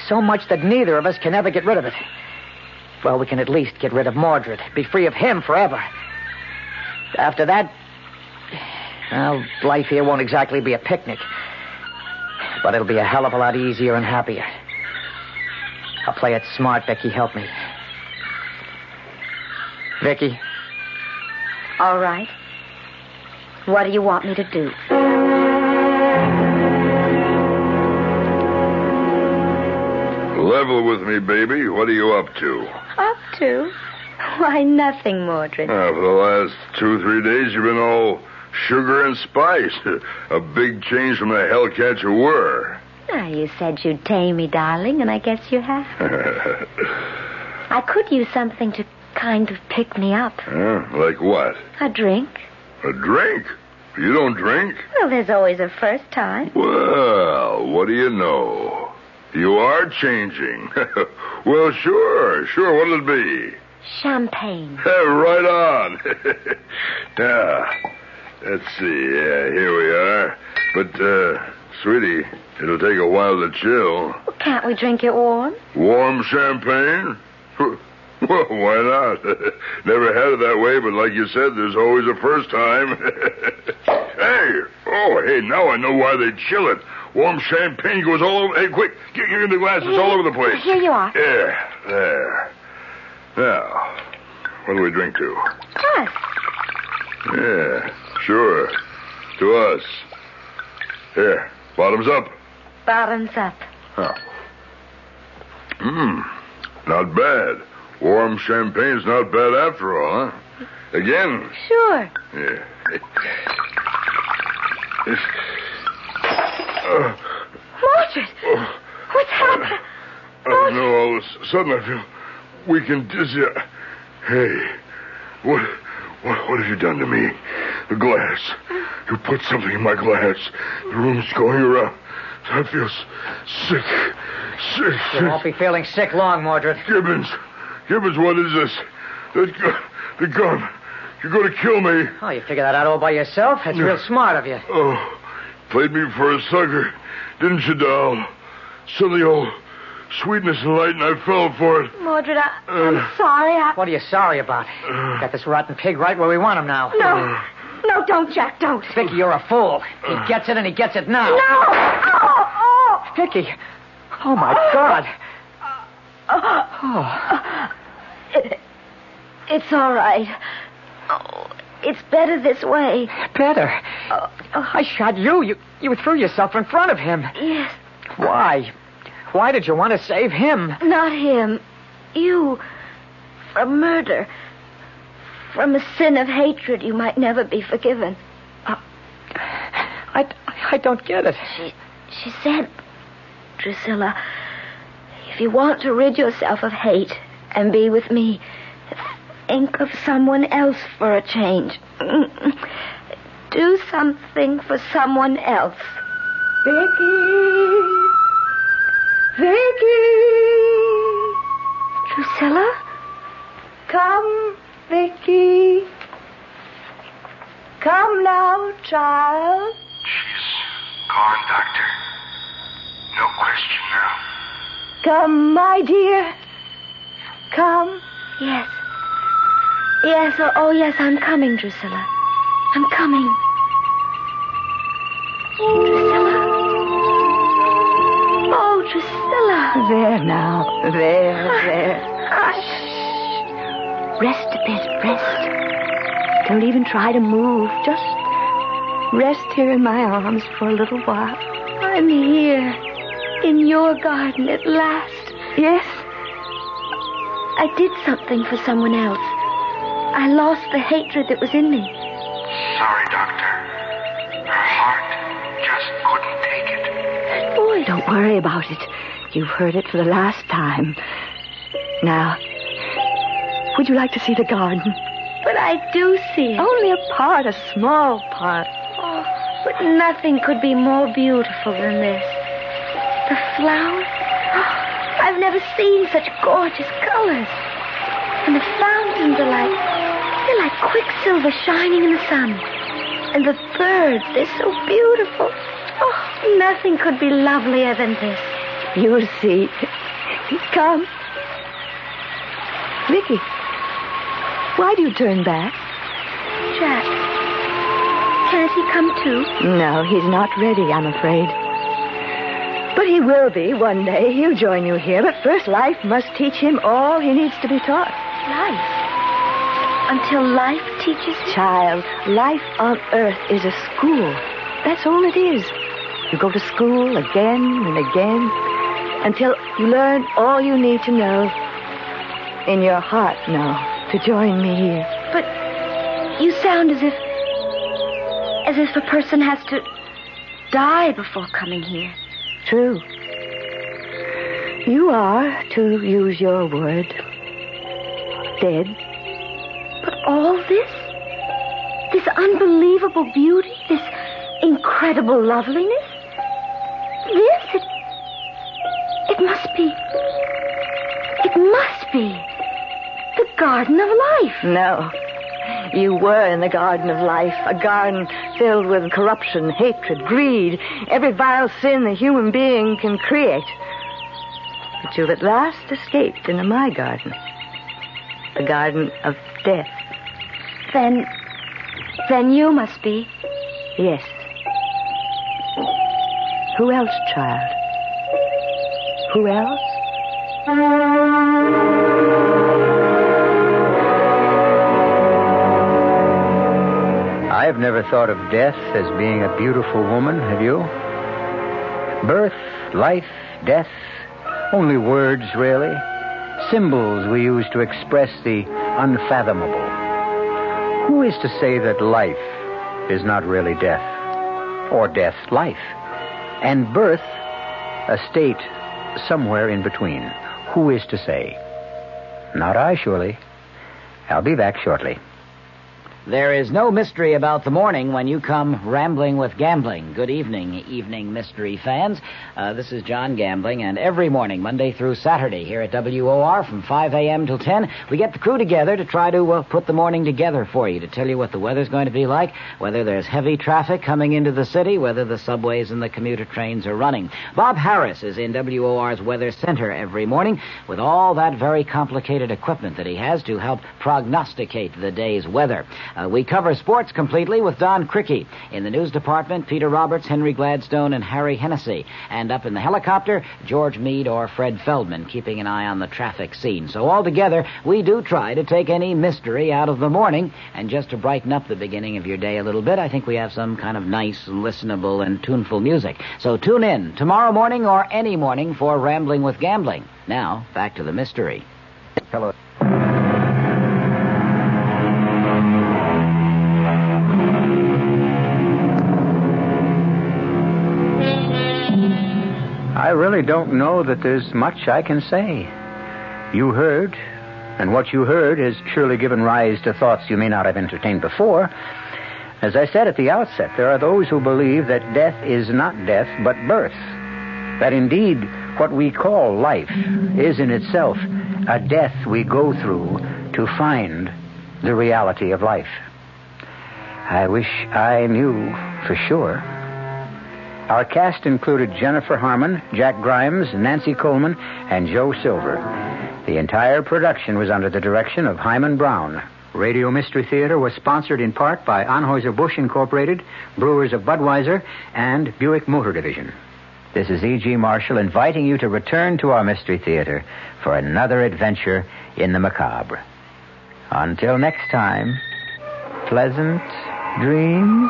So much that neither of us can ever get rid of it. Well, we can at least get rid of Mordred, be free of him forever. After that, well, life here won't exactly be a picnic. But it'll be a hell of a lot easier and happier. I'll play it smart, Becky. Help me. Vicky, All right. What do you want me to do? Level with me, baby. What are you up to? Up to? Why, nothing, Mordred. Uh, for the last two, three days, you've been all sugar and spice. A big change from the hellcat you were. Now, you said you'd tame me, darling, and I guess you have. I could use something to kind of pick me up. Huh? Like what? A drink. A drink? You don't drink? Well, there's always a first time. Well, what do you know? You are changing. well, sure, sure. What'll it be? Champagne. right on. now, let's see. Yeah, here we are. But, uh, sweetie, it'll take a while to chill. Well, can't we drink it warm? Warm champagne? Well, why not? Never had it that way, but like you said, there's always a first time. hey, oh, hey, now I know why they chill it. Warm champagne goes all over. Hey, quick, get, in the glass. It's all over the place. Here you are. Yeah, there. Now, what do we drink to? Us. Yeah, sure. To us. Here, bottoms up. Bottoms up. Huh. Mmm, not bad. Warm champagne's not bad after all, huh? Again? Sure. Yeah. Uh, Mordred! What's happened? I don't know. All of a sudden, I feel weak and dizzy. Hey, what, what, what have you done to me? The glass. You put something in my glass. The room's going around. I feel sick, sick, You sick. won't be feeling sick long, Mordred. Gibbons, Gibbons, what is this? The, gu- the gun. You're going to kill me. Oh, you figured that out all by yourself? That's real smart of you. Oh, played me for a sucker, didn't you, doll? Silly old sweetness and light, and I fell for it. Mordred, I, uh, I'm Uh. sorry. I... What are you sorry about? Uh. Got this rotten pig right where we want him now. No. Uh. No, don't, Jack, don't. Vicky, you're a fool. He gets it and he gets it now. No! Oh, oh! Vicky. Oh, my God. Oh. It, it's all right. Oh, it's better this way. Better. Oh, oh. I shot you. You you threw yourself in front of him. Yes, Why? Why did you want to save him? not him. You. From murder. From a sin of hatred you might never be forgiven. I, I don't get it. She, she said, Drusilla, if you want to rid yourself of hate and be with me, think of someone else for a change. Do something for someone else. Vicky! Vicky! Drusilla? Come, Vicky. Come now, child. She's gone, Doctor. No question now. Come, my dear. Come. Yes. Yes, oh, oh yes, I'm coming, Drusilla. I'm coming. Drusilla. Oh, Drusilla. There now. There, there. Ah, Hush. Rest a bit. Rest. Don't even try to move. Just rest here in my arms for a little while. I'm here. In your garden at last. Yes? I did something for someone else. I lost the hatred that was in me. Sorry, Doctor. Her heart just couldn't take it. Boy, Don't worry about it. You've heard it for the last time. Now, would you like to see the garden? but I do see it. Only a part, a small part. Oh, but nothing could be more beautiful than this. The flowers. Oh, I've never seen such gorgeous colors. And the fountains are like they're like quicksilver shining in the sun. And the birds, they're so beautiful. Oh, nothing could be lovelier than this. You'll see. Come. Vicky, why do you turn back? Jack, can't he come too? No, he's not ready, I'm afraid. But he will be one day. He'll join you here. But first, life must teach him all he needs to be taught. Life. Until life teaches him. Child, life on earth is a school. That's all it is. You go to school again and again until you learn all you need to know in your heart now to join me here. But you sound as if as if a person has to die before coming here. True. You are, to use your word, dead. All this? This unbelievable beauty? This incredible loveliness? This? It, it must be. It must be. The Garden of Life. No. You were in the Garden of Life, a garden filled with corruption, hatred, greed, every vile sin the human being can create. But you've at last escaped into my garden, the Garden of Death. Then. Then you must be. Yes. Who else, child? Who else? I've never thought of death as being a beautiful woman, have you? Birth, life, death, only words, really. Symbols we use to express the unfathomable. Who is to say that life is not really death? Or death, life? And birth, a state somewhere in between. Who is to say? Not I, surely. I'll be back shortly. There is no mystery about the morning when you come rambling with gambling. Good evening, evening mystery fans. Uh, this is John Gambling, and every morning, Monday through Saturday, here at WOR from 5 a.m. till 10, we get the crew together to try to uh, put the morning together for you, to tell you what the weather's going to be like, whether there's heavy traffic coming into the city, whether the subways and the commuter trains are running. Bob Harris is in WOR's Weather Center every morning with all that very complicated equipment that he has to help prognosticate the day's weather. Uh, we cover sports completely with Don Criqui. In the news department, Peter Roberts, Henry Gladstone, and Harry Hennessy. And up in the helicopter, George Meade or Fred Feldman, keeping an eye on the traffic scene. So altogether, we do try to take any mystery out of the morning. And just to brighten up the beginning of your day a little bit, I think we have some kind of nice, listenable, and tuneful music. So tune in tomorrow morning or any morning for Rambling with Gambling. Now, back to the mystery. Really don't know that there's much I can say. You heard, and what you heard has surely given rise to thoughts you may not have entertained before. As I said at the outset, there are those who believe that death is not death, but birth. That indeed what we call life is in itself a death we go through to find the reality of life. I wish I knew for sure. Our cast included Jennifer Harmon, Jack Grimes, Nancy Coleman, and Joe Silver. The entire production was under the direction of Himan Brown. Radio Mystery Theater was sponsored in part by Anheuser-Busch Incorporated, Brewers of Budweiser, and Buick Motor Division. This is E.G. Marshall inviting you to return to our Mystery Theater for another adventure in the macabre. Until next time, pleasant dreams.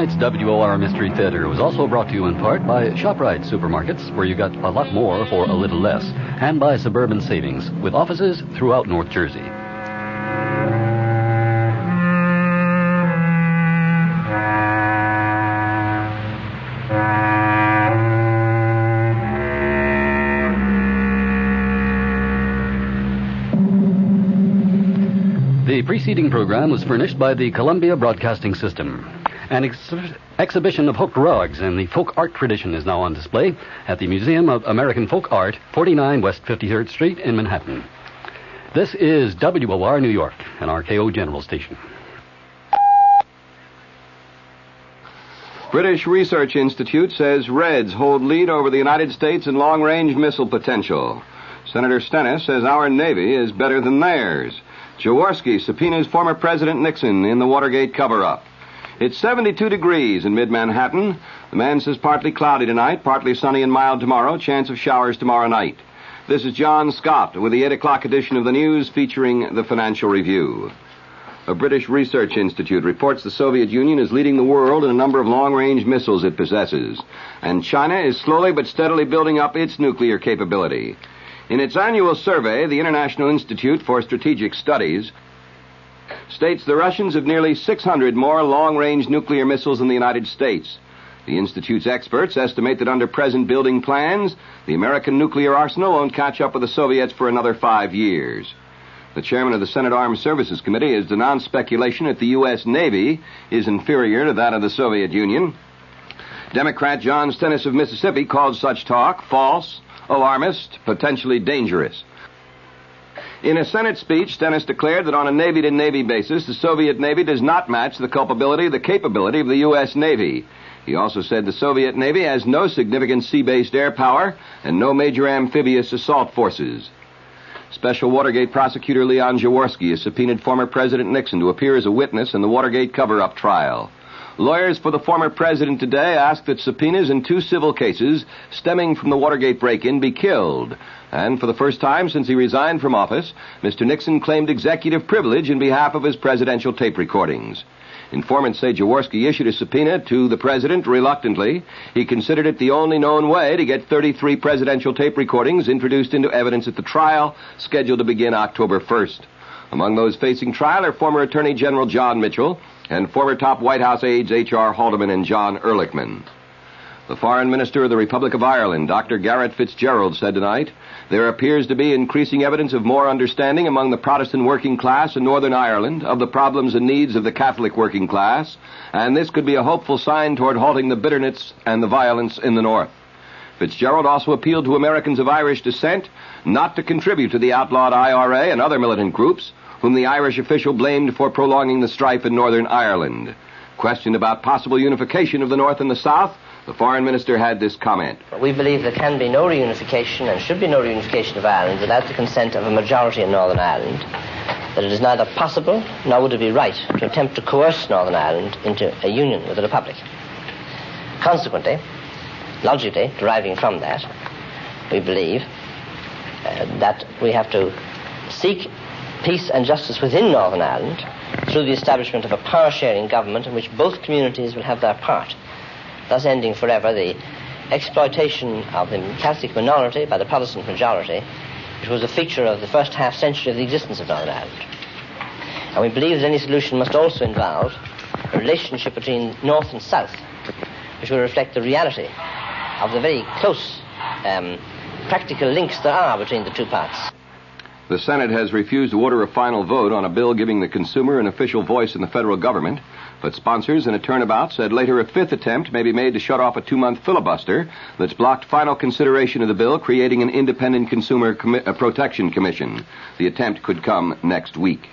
Tonight's WOR Mystery Theater was also brought to you in part by ShopRite Supermarkets, where you got a lot more for a little less, and by Suburban Savings, with offices throughout North Jersey. The preceding program was furnished by the Columbia Broadcasting System. An ex- exhibition of hooked rugs and the folk art tradition is now on display at the Museum of American Folk Art, 49 West 53rd Street in Manhattan. This is WOR New York, an RKO General Station. British Research Institute says Reds hold lead over the United States in long range missile potential. Senator Stennis says our Navy is better than theirs. Jaworski subpoenas former President Nixon in the Watergate cover up. It's 72 degrees in mid Manhattan. The man says partly cloudy tonight, partly sunny and mild tomorrow, chance of showers tomorrow night. This is John Scott with the 8 o'clock edition of the news featuring the Financial Review. A British Research Institute reports the Soviet Union is leading the world in a number of long range missiles it possesses, and China is slowly but steadily building up its nuclear capability. In its annual survey, the International Institute for Strategic Studies states the Russians have nearly 600 more long range nuclear missiles than the United States. The Institute's experts estimate that under present building plans, the American nuclear arsenal won't catch up with the Soviets for another five years. The chairman of the Senate Armed Services Committee has denounced speculation that the U.S. Navy is inferior to that of the Soviet Union. Democrat John Stennis of Mississippi called such talk false, alarmist, potentially dangerous. In a Senate speech, Stennis declared that on a Navy to Navy basis, the Soviet Navy does not match the culpability, the capability of the U.S. Navy. He also said the Soviet Navy has no significant sea based air power and no major amphibious assault forces. Special Watergate prosecutor Leon Jaworski has subpoenaed former President Nixon to appear as a witness in the Watergate cover up trial. Lawyers for the former president today ask that subpoenas in two civil cases stemming from the Watergate break in be killed. And for the first time since he resigned from office, Mr. Nixon claimed executive privilege in behalf of his presidential tape recordings. Informants say Jaworski issued a subpoena to the president reluctantly. He considered it the only known way to get 33 presidential tape recordings introduced into evidence at the trial, scheduled to begin October 1st. Among those facing trial are former Attorney General John Mitchell and former top White House aides H.R. Haldeman and John Ehrlichman. The Foreign Minister of the Republic of Ireland, Dr. Garret Fitzgerald, said tonight, there appears to be increasing evidence of more understanding among the Protestant working class in Northern Ireland of the problems and needs of the Catholic working class, and this could be a hopeful sign toward halting the bitterness and the violence in the North. Fitzgerald also appealed to Americans of Irish descent not to contribute to the outlawed IRA and other militant groups, whom the Irish official blamed for prolonging the strife in Northern Ireland. Questioned about possible unification of the North and the South, the foreign minister had this comment. We believe there can be no reunification and should be no reunification of Ireland without the consent of a majority in Northern Ireland. That it is neither possible nor would it be right to attempt to coerce Northern Ireland into a union with the Republic. Consequently, logically deriving from that, we believe uh, that we have to seek peace and justice within Northern Ireland through the establishment of a power sharing government in which both communities will have their part, thus ending forever the exploitation of the Catholic minority by the Protestant majority, which was a feature of the first half century of the existence of Northern Ireland. And we believe that any solution must also involve a relationship between North and South, which will reflect the reality of the very close um, practical links there are between the two parts. The Senate has refused to order a final vote on a bill giving the consumer an official voice in the federal government, but sponsors in a turnabout said later a fifth attempt may be made to shut off a two month filibuster that's blocked final consideration of the bill, creating an independent consumer commi- uh, protection commission. The attempt could come next week.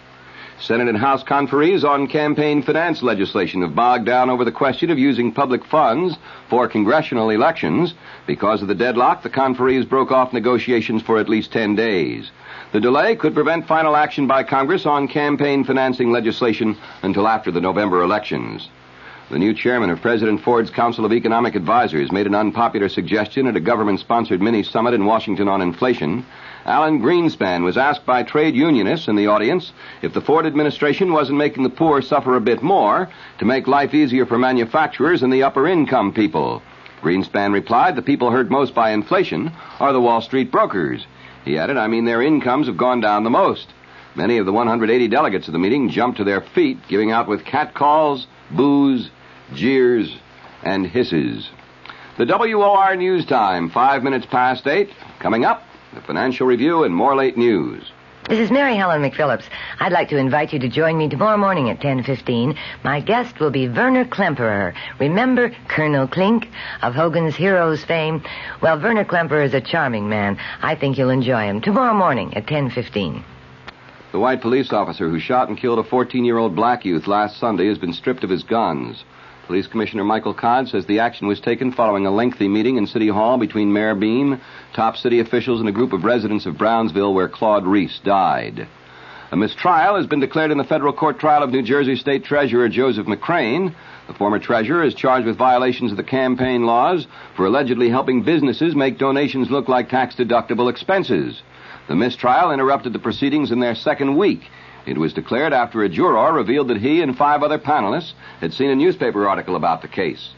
Senate and House conferees on campaign finance legislation have bogged down over the question of using public funds for congressional elections. Because of the deadlock, the conferees broke off negotiations for at least 10 days. The delay could prevent final action by Congress on campaign financing legislation until after the November elections. The new chairman of President Ford's Council of Economic Advisers made an unpopular suggestion at a government sponsored mini summit in Washington on inflation. Alan Greenspan was asked by trade unionists in the audience if the Ford administration wasn't making the poor suffer a bit more to make life easier for manufacturers and the upper income people. Greenspan replied the people hurt most by inflation are the Wall Street brokers. He added, I mean, their incomes have gone down the most. Many of the 180 delegates of the meeting jumped to their feet, giving out with catcalls, boos, jeers, and hisses. The WOR News Time, five minutes past eight. Coming up, the Financial Review and more late news. This is Mary Helen McPhillips. I'd like to invite you to join me tomorrow morning at 10:15. My guest will be Werner Klemperer. Remember Colonel Klink of Hogan's Heroes fame? Well, Werner Klemperer is a charming man. I think you'll enjoy him tomorrow morning at 10:15. The white police officer who shot and killed a 14-year-old black youth last Sunday has been stripped of his guns. Police Commissioner Michael Codd says the action was taken following a lengthy meeting in City Hall between Mayor Beame, top city officials, and a group of residents of Brownsville where Claude Reese died. A mistrial has been declared in the federal court trial of New Jersey State Treasurer Joseph McCrane. The former treasurer is charged with violations of the campaign laws for allegedly helping businesses make donations look like tax deductible expenses. The mistrial interrupted the proceedings in their second week. It was declared after a juror revealed that he and five other panelists had seen a newspaper article about the case.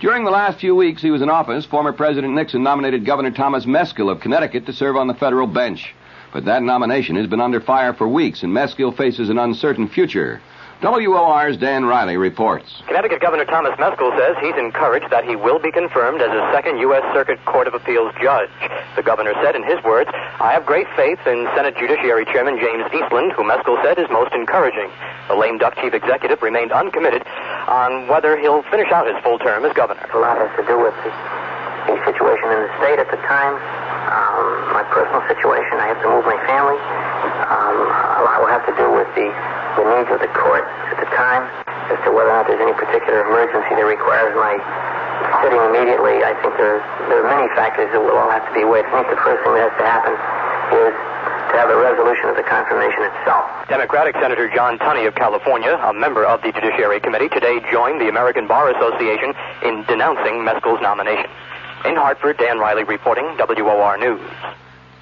During the last few weeks he was in office, former President Nixon nominated Governor Thomas Meskill of Connecticut to serve on the federal bench. But that nomination has been under fire for weeks, and Meskill faces an uncertain future. WOR's Dan Riley reports. Connecticut Governor Thomas Meskill says he's encouraged that he will be confirmed as a second U.S. Circuit Court of Appeals judge. The governor said in his words, I have great faith in Senate Judiciary Chairman James Eastland, who Meskill said is most encouraging. The lame duck chief executive remained uncommitted on whether he'll finish out his full term as governor. A lot has to do with the, the situation in the state at the time, um, my personal situation. I have to move my family. Um, a lot will have to do with the, the needs of the court at the time as to whether or not there's any particular emergency that requires my sitting immediately. I think there, there are many factors that will all have to be weighed. I think the first thing that has to happen is to have a resolution of the confirmation itself. Democratic Senator John Tunney of California, a member of the Judiciary Committee, today joined the American Bar Association in denouncing Meskill's nomination. In Hartford, Dan Riley reporting, WOR News.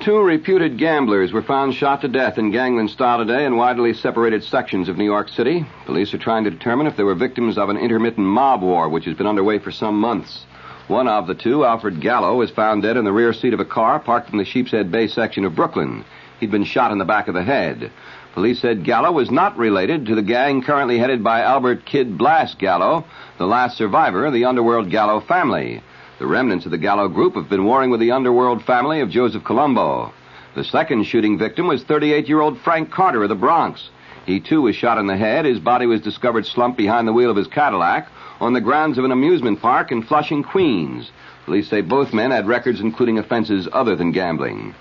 Two reputed gamblers were found shot to death in gangland style today in widely separated sections of New York City. Police are trying to determine if they were victims of an intermittent mob war which has been underway for some months. One of the two, Alfred Gallo, was found dead in the rear seat of a car parked in the Sheepshead Bay section of Brooklyn. He'd been shot in the back of the head. Police said Gallo was not related to the gang currently headed by Albert Kid Blast Gallo, the last survivor of the underworld Gallo family. The remnants of the Gallo group have been warring with the underworld family of Joseph Colombo. The second shooting victim was 38 year old Frank Carter of the Bronx. He too was shot in the head. His body was discovered slumped behind the wheel of his Cadillac on the grounds of an amusement park in Flushing, Queens. Police say both men had records including offenses other than gambling.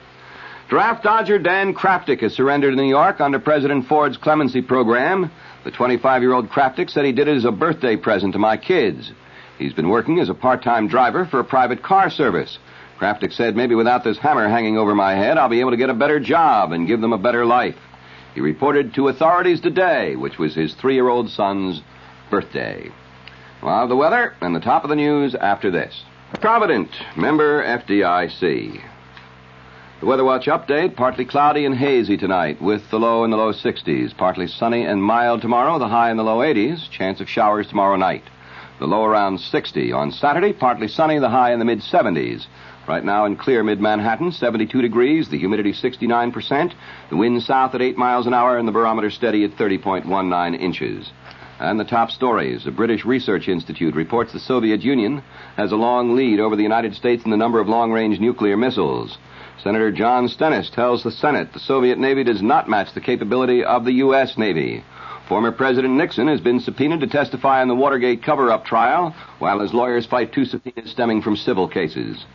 Draft dodger Dan Kraftic has surrendered in New York under President Ford's clemency program. The 25 year old Kraftic said he did it as a birthday present to my kids. He's been working as a part-time driver for a private car service. Kraftic said maybe without this hammer hanging over my head, I'll be able to get a better job and give them a better life. He reported to authorities today, which was his three-year-old son's birthday. Well, the weather and the top of the news after this. Provident, member FDIC. The Weather Watch update, partly cloudy and hazy tonight with the low in the low 60s. Partly sunny and mild tomorrow, the high in the low 80s. Chance of showers tomorrow night the low around 60. On Saturday, partly sunny, the high in the mid 70s. Right now in clear mid Manhattan, 72 degrees, the humidity 69%, the wind south at 8 miles an hour, and the barometer steady at 30.19 inches. And the top stories. The British Research Institute reports the Soviet Union has a long lead over the United States in the number of long range nuclear missiles. Senator John Stennis tells the Senate the Soviet Navy does not match the capability of the U.S. Navy. Former President Nixon has been subpoenaed to testify in the Watergate cover up trial, while his lawyers fight two subpoenas stemming from civil cases.